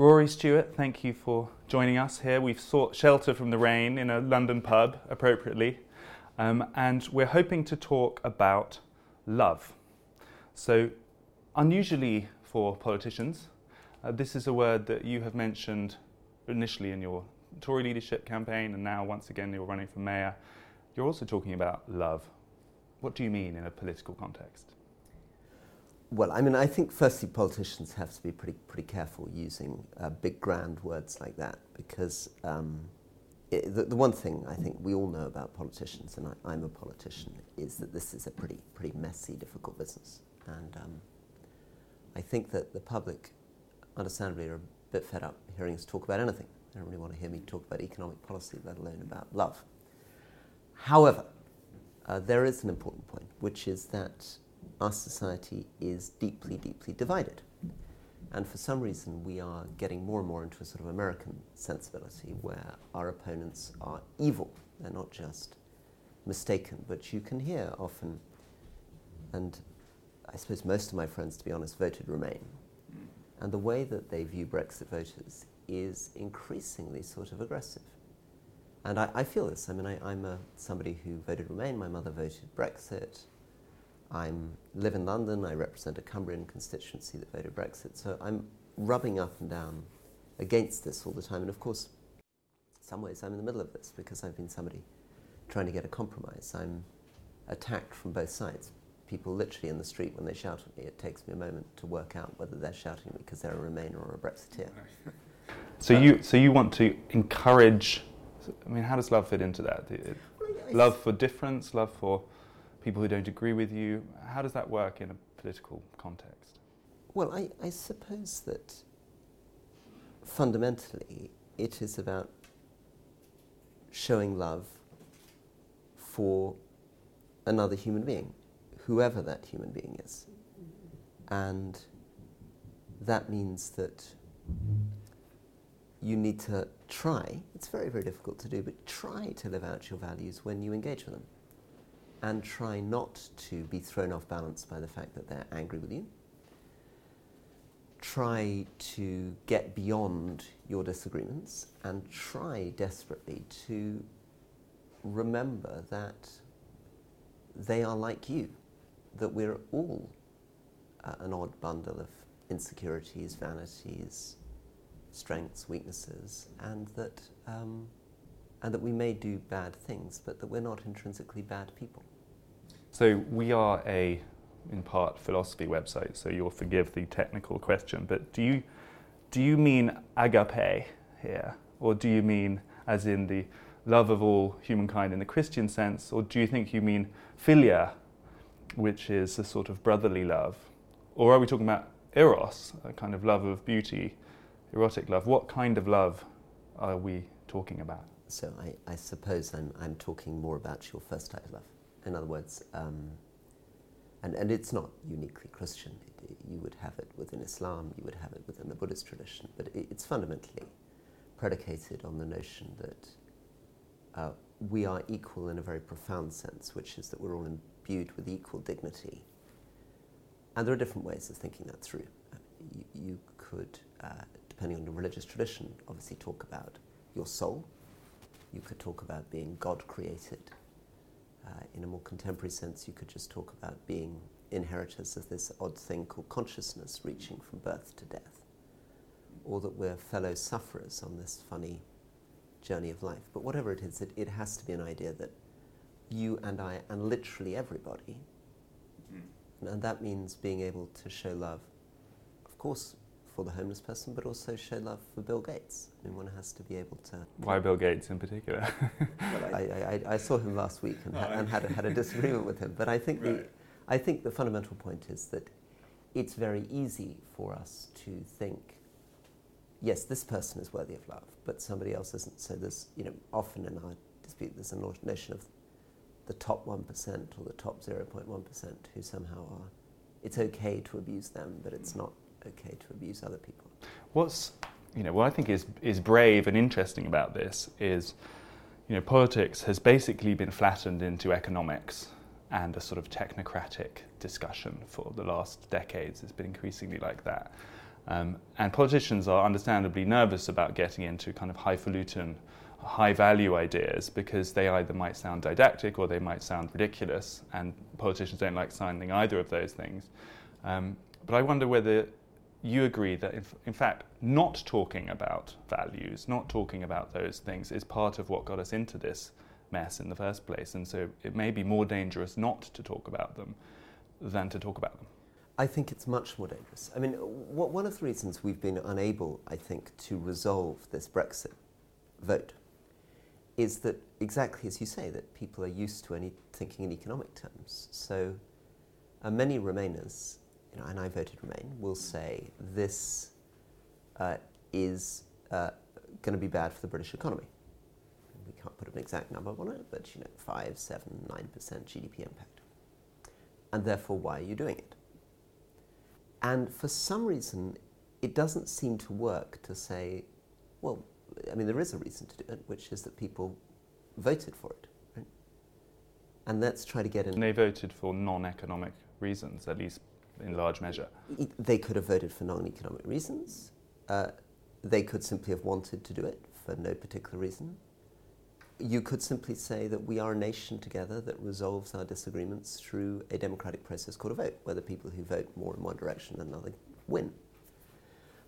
Rory Stewart, thank you for joining us here. We've sought shelter from the rain in a London pub, appropriately, um, and we're hoping to talk about love. So, unusually for politicians, uh, this is a word that you have mentioned initially in your Tory leadership campaign, and now once again you're running for mayor. You're also talking about love. What do you mean in a political context? Well, I mean, I think firstly, politicians have to be pretty pretty careful using uh, big grand words like that because um, it, the, the, one thing I think we all know about politicians, and I, am a politician, is that this is a pretty pretty messy, difficult business, and um, I think that the public, understandably, are a bit fed up hearing us talk about anything. They don't really want to hear me talk about economic policy, let alone about love. However, uh, there is an important point, which is that our society is deeply, deeply divided. And for some reason, we are getting more and more into a sort of American sensibility where our opponents are evil. They're not just mistaken, but you can hear often, and I suppose most of my friends, to be honest, voted Remain. And the way that they view Brexit voters is increasingly sort of aggressive. And I, I feel this. I mean, I, am somebody who voted Remain. My mother voted Brexit. I live in London. I represent a Cumbrian constituency that voted Brexit. So I'm rubbing up and down against this all the time. And of course, in some ways, I'm in the middle of this because I've been somebody trying to get a compromise. I'm attacked from both sides. People literally in the street, when they shout at me, it takes me a moment to work out whether they're shouting at me because they're a Remainer or a Brexiteer. So you, so you want to encourage. I mean, how does love fit into that? Love for difference, love for people who don't agree with you. How does that work in a political context? Well, I, I suppose that fundamentally it is about showing love for another human being, whoever that human being is. And that means that you need to try, it's very, very difficult to do, but try to live out your values when you engage with them and try not to be thrown off balance by the fact that they're angry with you. Try to get beyond your disagreements and try desperately to remember that they are like you, that we're all uh, an odd bundle of insecurities, vanities, strengths, weaknesses, and that, um, and that we may do bad things, but that we're not intrinsically bad people. So we are a, in part, philosophy website. So you'll forgive the technical question, but do you do you mean agape here, or do you mean as in the love of all humankind in the Christian sense, or do you think you mean philia, which is a sort of brotherly love, or are we talking about eros, a kind of love of beauty, erotic love? What kind of love are we talking about? So I, I suppose I'm, I'm talking more about your first type of love. In other words, um, and, and it's not uniquely Christian. It, you would have it within Islam, you would have it within the Buddhist tradition, but it, it's fundamentally predicated on the notion that uh, we are equal in a very profound sense, which is that we're all imbued with equal dignity. And there are different ways of thinking that through. Uh, you, you, could, uh, depending on the religious tradition, obviously talk about your soul. You could talk about being God created uh, in a more contemporary sense, you could just talk about being inheritors of this odd thing called consciousness reaching from birth to death, or that we're fellow sufferers on this funny journey of life. But whatever it is, it, it has to be an idea that you and I, and literally everybody, mm. and that means being able to show love, of course, for the homeless person, but also show love for Bill Gates. I mean, one has to be able to. Why Bill Gates in particular? well, I, I, I, saw him last week and, ha- oh, and had, a, had a disagreement with him. But I think, right. the, I think the fundamental point is that it's very easy for us to think, yes, this person is worthy of love, but somebody else isn't. So there's, you know, often in our dispute, there's a notion of the top 1% or the top 0.1% who somehow are, it's okay to abuse them, but it's not okay to abuse other people. What's you know what I think is is brave and interesting about this is you know politics has basically been flattened into economics and a sort of technocratic discussion for the last decades. It's been increasingly like that. Um, and politicians are understandably nervous about getting into kind of highfalutin, high value ideas because they either might sound didactic or they might sound ridiculous, and politicians don't like sounding either of those things. Um, but I wonder whether you agree that, in, in fact, not talking about values, not talking about those things, is part of what got us into this mess in the first place. And so it may be more dangerous not to talk about them than to talk about them. I think it's much more dangerous. I mean, one of the reasons we've been unable, I think, to resolve this Brexit vote is that exactly as you say, that people are used to any thinking in economic terms. So uh, many Remainers, you know, and I voted Remain, will say this uh, is uh, going to be bad for the British economy. We can't put an exact number on it, but you know, five, seven, nine percent GDP impact. And therefore, why are you doing it? And for some reason, it doesn't seem to work to say, well, I mean, there is a reason to do it, which is that people voted for it. Right? And let's try to get in. And they voted for non economic reasons, at least in large measure. They could have voted for non economic reasons. Uh, they could simply have wanted to do it for no particular reason. You could simply say that we are a nation together that resolves our disagreements through a democratic process called a vote, where the people who vote more in one direction than another win.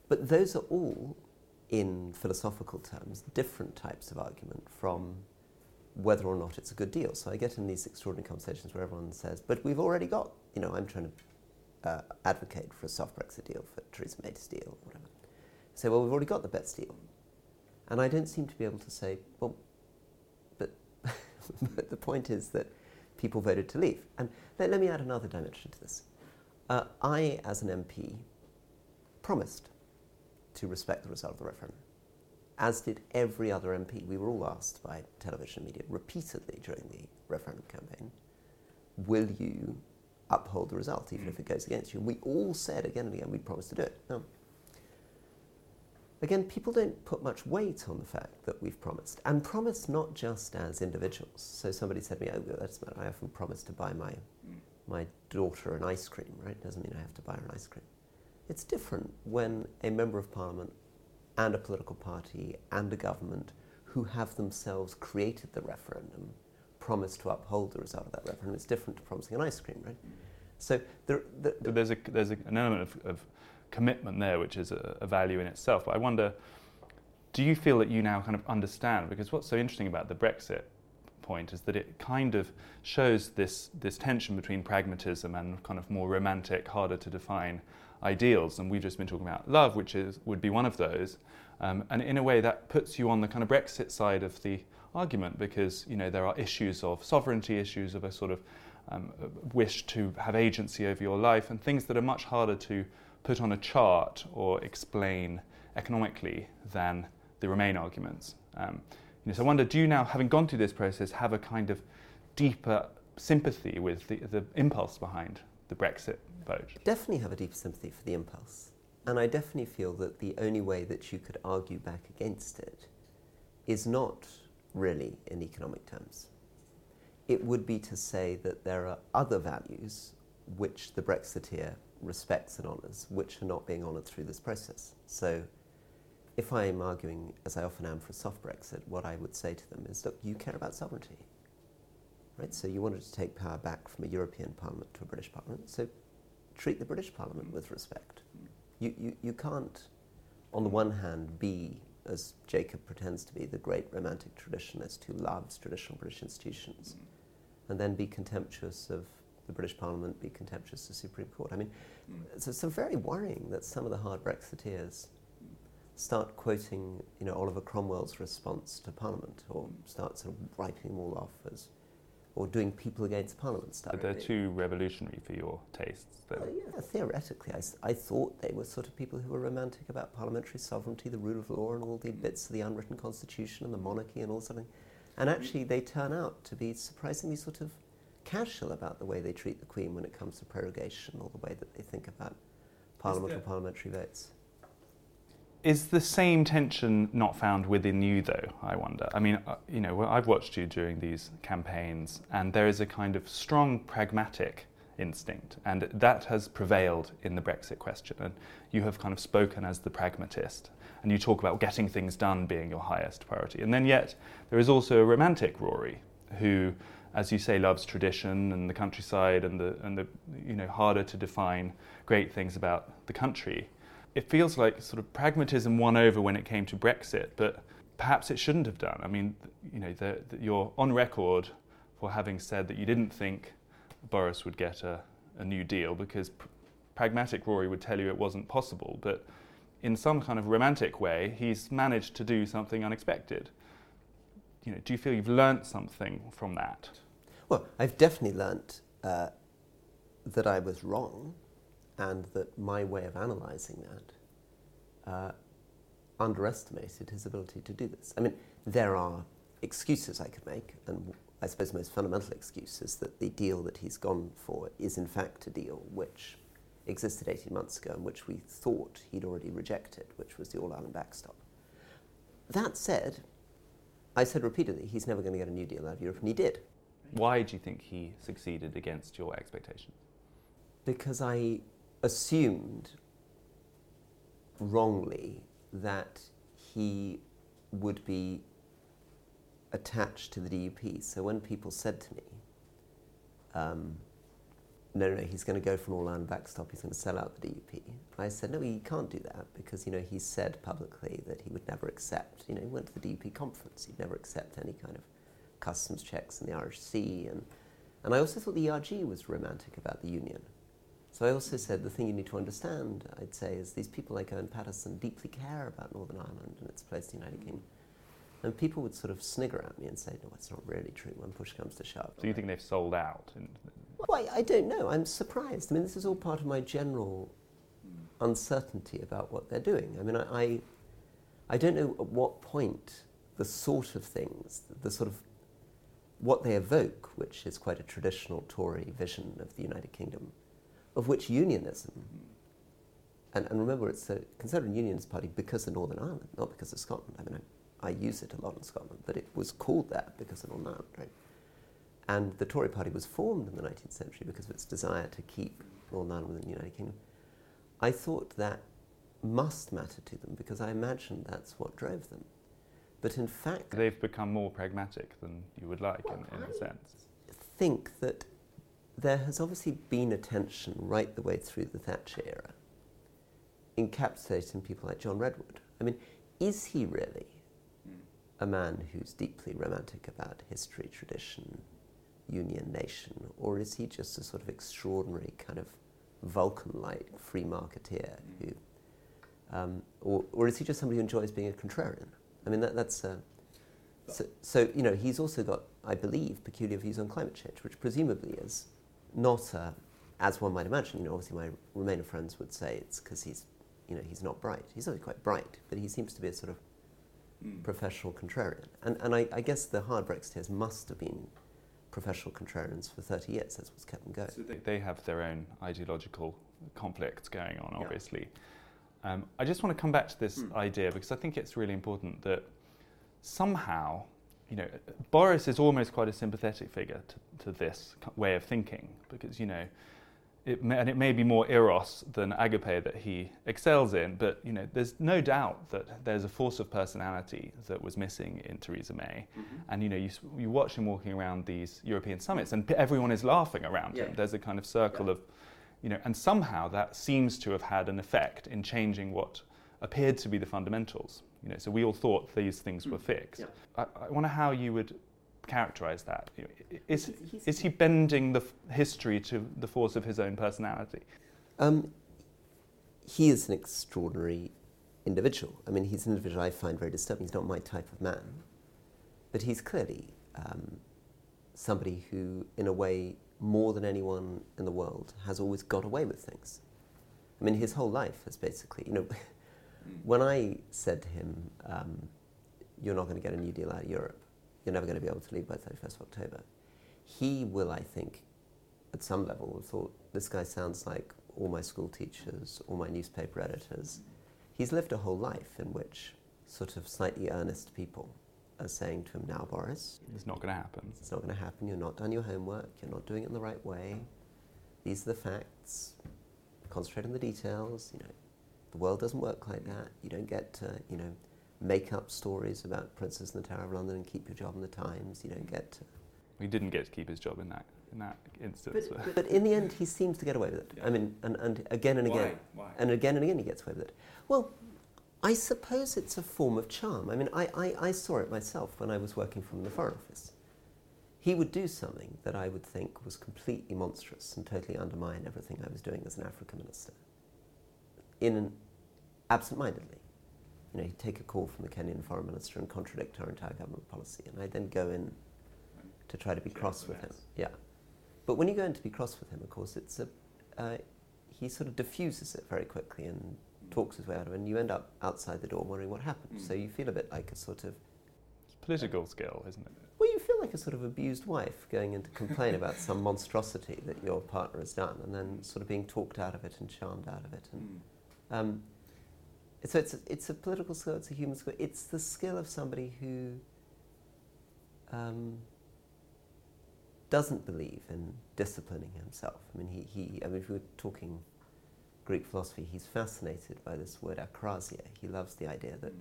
But those are all, in philosophical terms, different types of argument from whether or not it's a good deal. So I get in these extraordinary conversations where everyone says, but we've already got, you know, I'm trying to uh, advocate for a soft Brexit deal, for Theresa May's deal, whatever. Say, well, we've already got the best deal. And I don't seem to be able to say, well, but the point is that people voted to leave. And let, let me add another dimension to this. Uh, I, as an MP, promised to respect the result of the referendum, as did every other MP. We were all asked by television media repeatedly during the referendum campaign, will you uphold the result even if mm. it goes against you? And we all said again and again we'd promised to do it. No, Again, people don't put much weight on the fact that we've promised, and promised not just as individuals. So somebody said to me, "Oh, that's I often promise to buy my mm. my daughter an ice cream, right? Doesn't mean I have to buy her an ice cream. It's different when a member of parliament and a political party and a government who have themselves created the referendum promise to uphold the result of that referendum. It's different to promising an ice cream, right? So there, there, there's a there's a, an element of, of commitment there, which is a, a value in itself. But I wonder, do you feel that you now kind of understand? Because what's so interesting about the Brexit point is that it kind of shows this, this tension between pragmatism and kind of more romantic, harder to define ideals. And we've just been talking about love, which is, would be one of those. Um, and in a way, that puts you on the kind of Brexit side of the argument because you know there are issues of sovereignty, issues of a sort of um, wish to have agency over your life, and things that are much harder to put on a chart or explain economically than the Remain arguments. Um, you know, so I wonder, do you now, having gone through this process, have a kind of deeper sympathy with the, the impulse behind the Brexit vote? Definitely have a deeper sympathy for the impulse. And I definitely feel that the only way that you could argue back against it is not really in economic terms. It would be to say that there are other values which the Brexiteer respects and honours, which are not being honoured through this process. So, if I am arguing, as I often am, for a soft Brexit, what I would say to them is, look, you care about sovereignty, right? So you wanted to take power back from a European Parliament to a British Parliament, so treat the British Parliament with respect. You, you, you can't, on the one hand, be, as Jacob pretends to be, the great romantic traditionalist who loves traditional British institutions, and then be contemptuous of the British Parliament be contemptuous of the Supreme Court. I mean, mm. it's, it's very worrying that some of the hard Brexiteers start quoting, you know, Oliver Cromwell's response to Parliament, or start sort of writing them all off as, or doing people against Parliament stuff. They're too revolutionary for your tastes. Uh, yeah, theoretically, I, I thought they were sort of people who were romantic about parliamentary sovereignty, the rule of law, and all the bits of the unwritten constitution and the monarchy and all something. And actually, they turn out to be surprisingly sort of casual about the way they treat the Queen when it comes to prorogation or the way that they think about Parliament or parliamentary votes. Is the same tension not found within you, though? I wonder. I mean, uh, you know, I've watched you during these campaigns, and there is a kind of strong pragmatic instinct. And that has prevailed in the Brexit question. And you have kind of spoken as the pragmatist. And you talk about getting things done being your highest priority. And then yet, there is also a romantic Rory who, as you say, loves tradition and the countryside and the, and the you know, harder to define great things about the country. It feels like sort of pragmatism won over when it came to Brexit, but perhaps it shouldn't have done. I mean, you know, the, the, you're on record for having said that you didn't think Boris would get a, a new deal because pr- pragmatic Rory would tell you it wasn't possible. But in some kind of romantic way, he's managed to do something unexpected. You know, do you feel you've learnt something from that? Well, I've definitely learnt uh, that I was wrong and that my way of analysing that uh, underestimated his ability to do this. I mean, there are excuses I could make, and I suppose the most fundamental excuse is that the deal that he's gone for is in fact a deal which existed 18 months ago and which we thought he'd already rejected, which was the All Ireland backstop. That said, I said repeatedly he's never going to get a new deal out of Europe, and he did. Why do you think he succeeded against your expectations? Because I assumed wrongly that he would be attached to the DUP. So when people said to me, um, no, no, he's going to go for an all-Ireland backstop, he's going to sell out the DUP. I said, no, he can't do that because, you know, he said publicly that he would never accept, you know, he went to the DUP conference, he'd never accept any kind of customs checks in the Irish Sea. And, and I also thought the ERG was romantic about the union. So I also said the thing you need to understand, I'd say, is these people like Owen Paterson deeply care about Northern Ireland and its place in the United mm. Kingdom. And people would sort of snigger at me and say, no, it's not really true when push comes to shove. So you think they've sold out? Well, I, I don't know. I'm surprised. I mean, this is all part of my general mm. uncertainty about what they're doing. I mean, I, I, I don't know at what point the sort of things, the sort of what they evoke, which is quite a traditional Tory vision of the United Kingdom, of which unionism, and, and remember, it's a Conservative Unionist Party because of Northern Ireland, not because of Scotland. I mean, I, I use it a lot in Scotland, but it was called that because of Northern Ireland, right? And the Tory party was formed in the 19th century because of its desire to keep Northern Ireland within the United Kingdom. I thought that must matter to them because I imagined that's what drove them. But in fact, they've become more pragmatic than you would like well, in, in a sense. Think that there has obviously been a tension right the way through the Thatcher era, encapsulated in people like John Redwood. I mean, is he really a man who's deeply romantic about history, tradition, union nation, or is he just a sort of extraordinary kind of Vulcan-like free marketeer who, um, or, or is he just somebody who enjoys being a contrarian? I mean, that, that's uh, so, so, you know, he's also got, I believe, peculiar views on climate change, which presumably is not, uh, as one might imagine. You know, obviously my Remainer friends would say it's because he's, you know, he's not bright. He's actually quite bright, but he seems to be a sort of mm. professional contrarian. And, and I, I guess the hard Brexiteers must have been professional contrarians for 30 years. That's what's kept them going. So they, they have their own ideological conflicts going on, obviously. Yeah. Um, I just want to come back to this mm. idea because I think it's really important that somehow, you know, Boris is almost quite a sympathetic figure to, to this way of thinking because, you know, it may, and it may be more eros than agape that he excels in, but you know, there's no doubt that there's a force of personality that was missing in Theresa May. Mm-hmm. And you know, you, you watch him walking around these European summits, and everyone is laughing around yeah. him. There's a kind of circle yeah. of, you know, and somehow that seems to have had an effect in changing what appeared to be the fundamentals. You know, so we all thought these things mm. were fixed. Yeah. I, I wonder how you would characterize that? Is, is he bending the f- history to the force of his own personality? Um, he is an extraordinary individual. I mean, he's an individual I find very disturbing. He's not my type of man. But he's clearly um, somebody who, in a way, more than anyone in the world, has always got away with things. I mean, his whole life has basically, you know, when I said to him, um, You're not going to get a new deal out of Europe, you're never going to be able to leave by 31st of October. He will, I think, at some level, have thought, this guy sounds like all my school teachers, all my newspaper editors. He's lived a whole life in which sort of slightly earnest people are saying to him, now, Boris. It's not going to happen. It's not going to happen. You're not done your homework. You're not doing it in the right way. these are the facts. Concentrate on the details. You know, the world doesn't work like that. You don't get to, you know, make up stories about Princess and the Tower of London and keep your job in the Times. You don't get to. He didn't get to keep his job in that in that instance. But, but in the end, he seems to get away with it. Yeah. I mean, and, and again and again, Why? Why? and again and again, he gets away with it. Well, I suppose it's a form of charm. I mean, I, I, I saw it myself when I was working from the Foreign Office. He would do something that I would think was completely monstrous and totally undermine everything I was doing as an Africa minister, in an absent-mindedly. You know, he'd take a call from the Kenyan foreign minister and contradict our entire government policy, and I'd then go in to try to be cross with him. Yeah, but when you go in to be cross with him, of course, it's a uh, he sort of diffuses it very quickly and talks his way out of it, and you end up outside the door wondering what happened. Mm. So you feel a bit like a sort of It's political skill, isn't it? well, you feel like a sort of abused wife going in to complain about some monstrosity that your partner has done, and then sort of being talked out of it and charmed out of it. And um, so it's a, it's a political skill, it's a human skill. It's the skill of somebody who um, doesn't believe in disciplining himself. I mean, he, he I mean, if we were talking Greek philosophy, he's fascinated by this word akrasia. He loves the idea that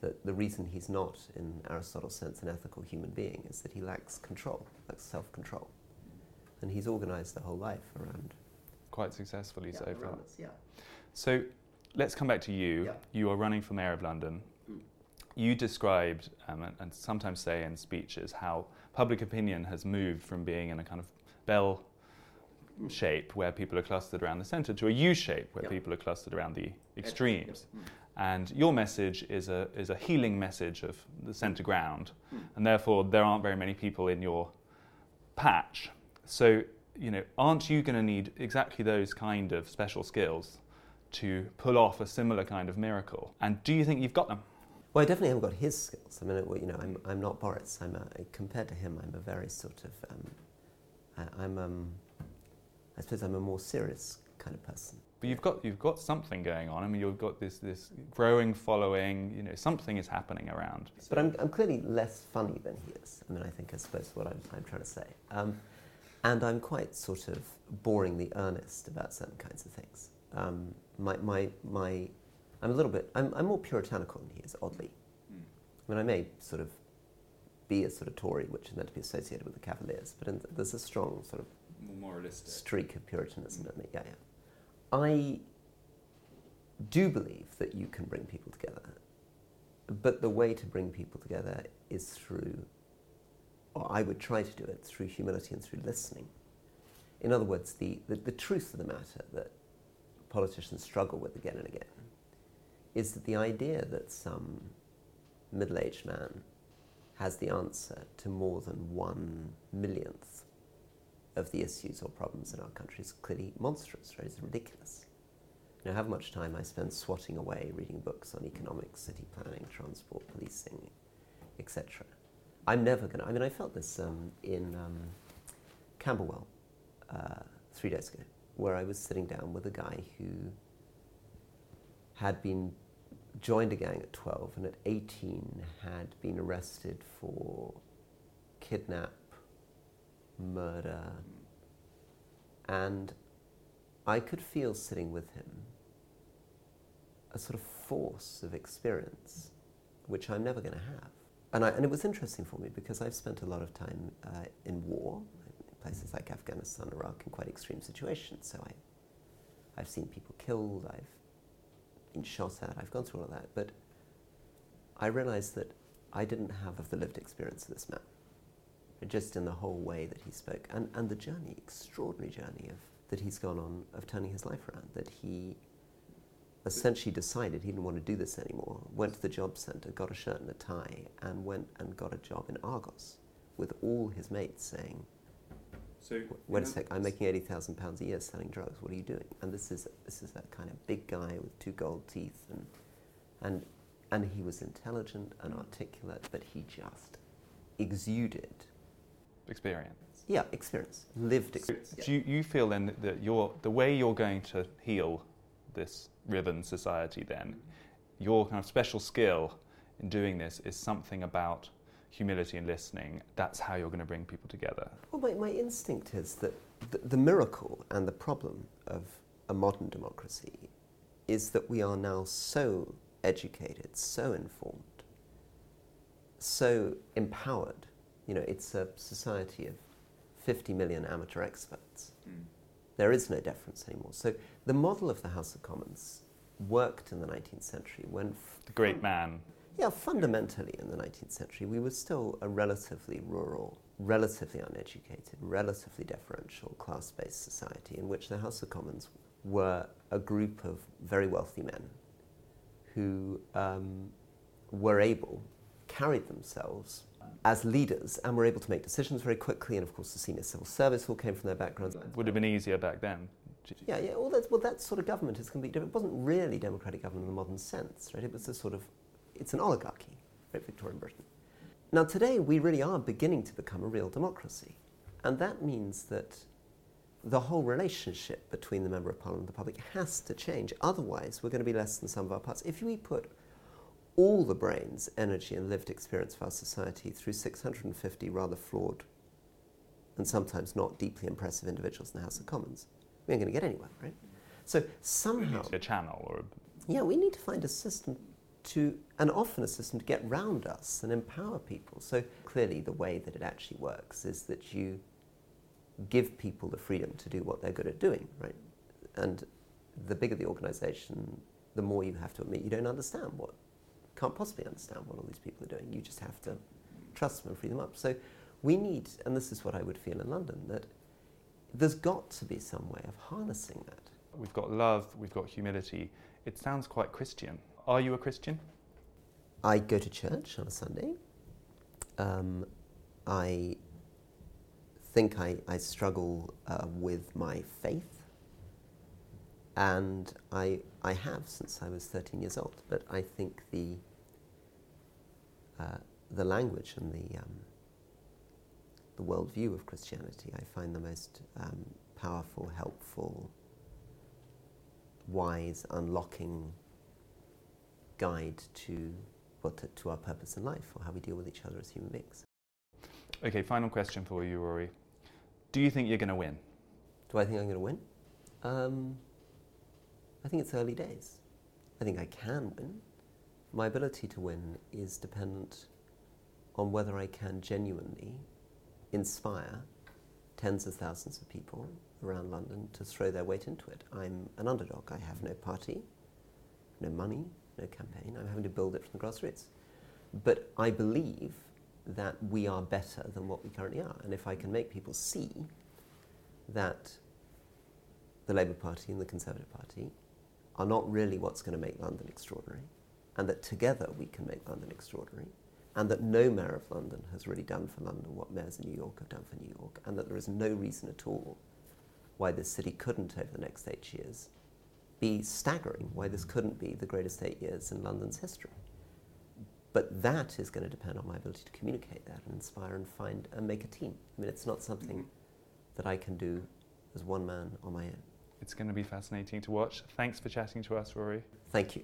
that the reason he's not, in Aristotle's sense, an ethical human being is that he lacks control, lacks self-control, and he's organised the whole life around. Quite successfully so far. yeah. So let's come back to you. Yeah. You are running for mayor of London. Mm. You described um, and, and sometimes say in speeches how public opinion has moved from being in a kind of bell shape where people are clustered around the centre to a U shape where Yeah. people are clustered around the extremes. Mm. And your message is a, is a healing message of the centre ground. Mm. And therefore, there aren't very many people in your patch. So, you know, aren't you going to need exactly those kind of special skills to pull off a similar kind of miracle? And do you think you've got them? Well, I definitely haven't got his skills. I mean, you know, I'm, I'm not Boris. I'm a, compared to him, I'm a very sort of, um, I, I'm, um, I suppose I'm a more serious kind of person. But you've got you've got something going on. I mean, you've got this this growing following. You know, something is happening around. But I'm, I'm clearly less funny than he is. I mean, I think I suppose what I'm, I'm trying to say. Um, and I'm quite sort of boringly earnest about certain kinds of things. Um, my, my, my, I'm a little bit, I'm, I'm more puritanical than he is, oddly. Hmm. I mean, I may sort of be a sort of Tory, which is meant to be associated with the Cavaliers, but in, there's a strong sort of more moralistic. streak of Puritanism in me. Yeah, yeah. I do believe that you can bring people together, but the way to bring people together is through, or I would try to do it through humility and through listening. In other words, the, the, the truth of the matter that politicians struggle with again and again is that the idea that some middle aged man has the answer to more than one millionth of the issues or problems in our country is clearly monstrous, right? It's ridiculous. Know, how much time I spend swatting away reading books on economics, city planning, transport, policing, etc. I'm never going to. I mean, I felt this um, in um, Camberwell uh, three days ago, where I was sitting down with a guy who had been joined a gang at 12 and at 18 had been arrested for kidnap, murder, and I could feel sitting with him a sort of force of experience which I'm never going to have. And, I, and it was interesting for me because I've spent a lot of time uh, in war, places like Afghanistan, Iraq, in quite extreme situations. So I, I've seen people killed, I've been shot at, I've gone through all of that. But I realized that I didn't have of the lived experience of this man just in the whole way that he spoke and, and the journey, extraordinary journey of that he's gone on of turning his life around. That he essentially decided he didn't want to do this anymore. Went to the job centre, got a shirt and a tie, and went and got a job in Argos with all his mates saying, So "Wait a sec, I'm making eighty thousand pounds a year selling drugs. What are you doing?" And this is this is that kind of big guy with two gold teeth, and and and he was intelligent and articulate, but he just exuded experience. yeah, experience, lived experience. Do you, you feel then that- that you're, the way you're going to heal this riven society then, your kind of special skill in doing this is something about humility and listening. That's how you're going to bring people together. Well, my, my instinct is that the, the miracle and the problem of a modern democracy is that we are now so educated, so informed, so empowered. You know, it's a society of 50 million amateur experts. Mm. There is no deference anymore. So the model of the House of Commons worked in the 19th century when. F- the great man. Yeah, fundamentally in the 19th century, we were still a relatively rural, relatively uneducated, relatively deferential class based society in which the House of Commons were a group of very wealthy men who um, were able, carried themselves as leaders and were able to make decisions very quickly. And of course, the senior civil service all came from their backgrounds. Would have been easier back then. Yeah, yeah. Well, that's, well, that sort of government is completely different. It wasn't really democratic government in the modern sense, right? It was a sort of, it's an oligarchy, right? Victorian Britain. Now, today we really are beginning to become a real democracy, and that means that the whole relationship between the member of parliament and the public has to change. Otherwise, we're going to be less than sum of our parts. If we put all the brains, energy, and lived experience of our society through 650 rather flawed and sometimes not deeply impressive individuals in the House of Commons, we ain't going to get anywhere, right? So somehow. a channel or. A... Yeah, we need to find a system to, and often a system to get round us and empower people. So clearly, the way that it actually works is that you give people the freedom to do what they're good at doing, right? And the bigger the organization, the more you have to admit you don't understand what can't possibly understand what all these people are doing. You just have to trust them and free them up. So we need, and this is what I would feel in London, that there's got to be some way of harnessing that. We've got love, we've got humility. It sounds quite Christian. Are you a Christian? I go to church on a Sunday. Um, I think I, I struggle uh, with my faith and I, I have since I was 13 years old. But I think the, uh, the language and the, um, the worldview of Christianity I find the most um, powerful, helpful, wise, unlocking guide to, well, to, to our purpose in life or how we deal with each other as human beings. Okay, final question for you, Rory. Do you think you're going to win? Do I think I'm going to win? Um, I think it's early days. I think I can win. My ability to win is dependent on whether I can genuinely inspire tens of thousands of people around London to throw their weight into it. I'm an underdog. I have no party, no money, no campaign. I'm having to build it from the grassroots. But I believe that we are better than what we currently are. And if I can make people see that the Labour Party and the Conservative Party are not really what's going to make London extraordinary, and that together we can make London extraordinary, and that no mayor of London has really done for London what mayors in New York have done for New York, and that there is no reason at all why this city couldn't, over the next eight years, be staggering, why this couldn't be the greatest eight years in London's history. But that is going to depend on my ability to communicate that and inspire and find and make a team. I mean, it's not something that I can do as one man on my own. It's going to be fascinating to watch. Thanks for chatting to us, Rory. Thank you.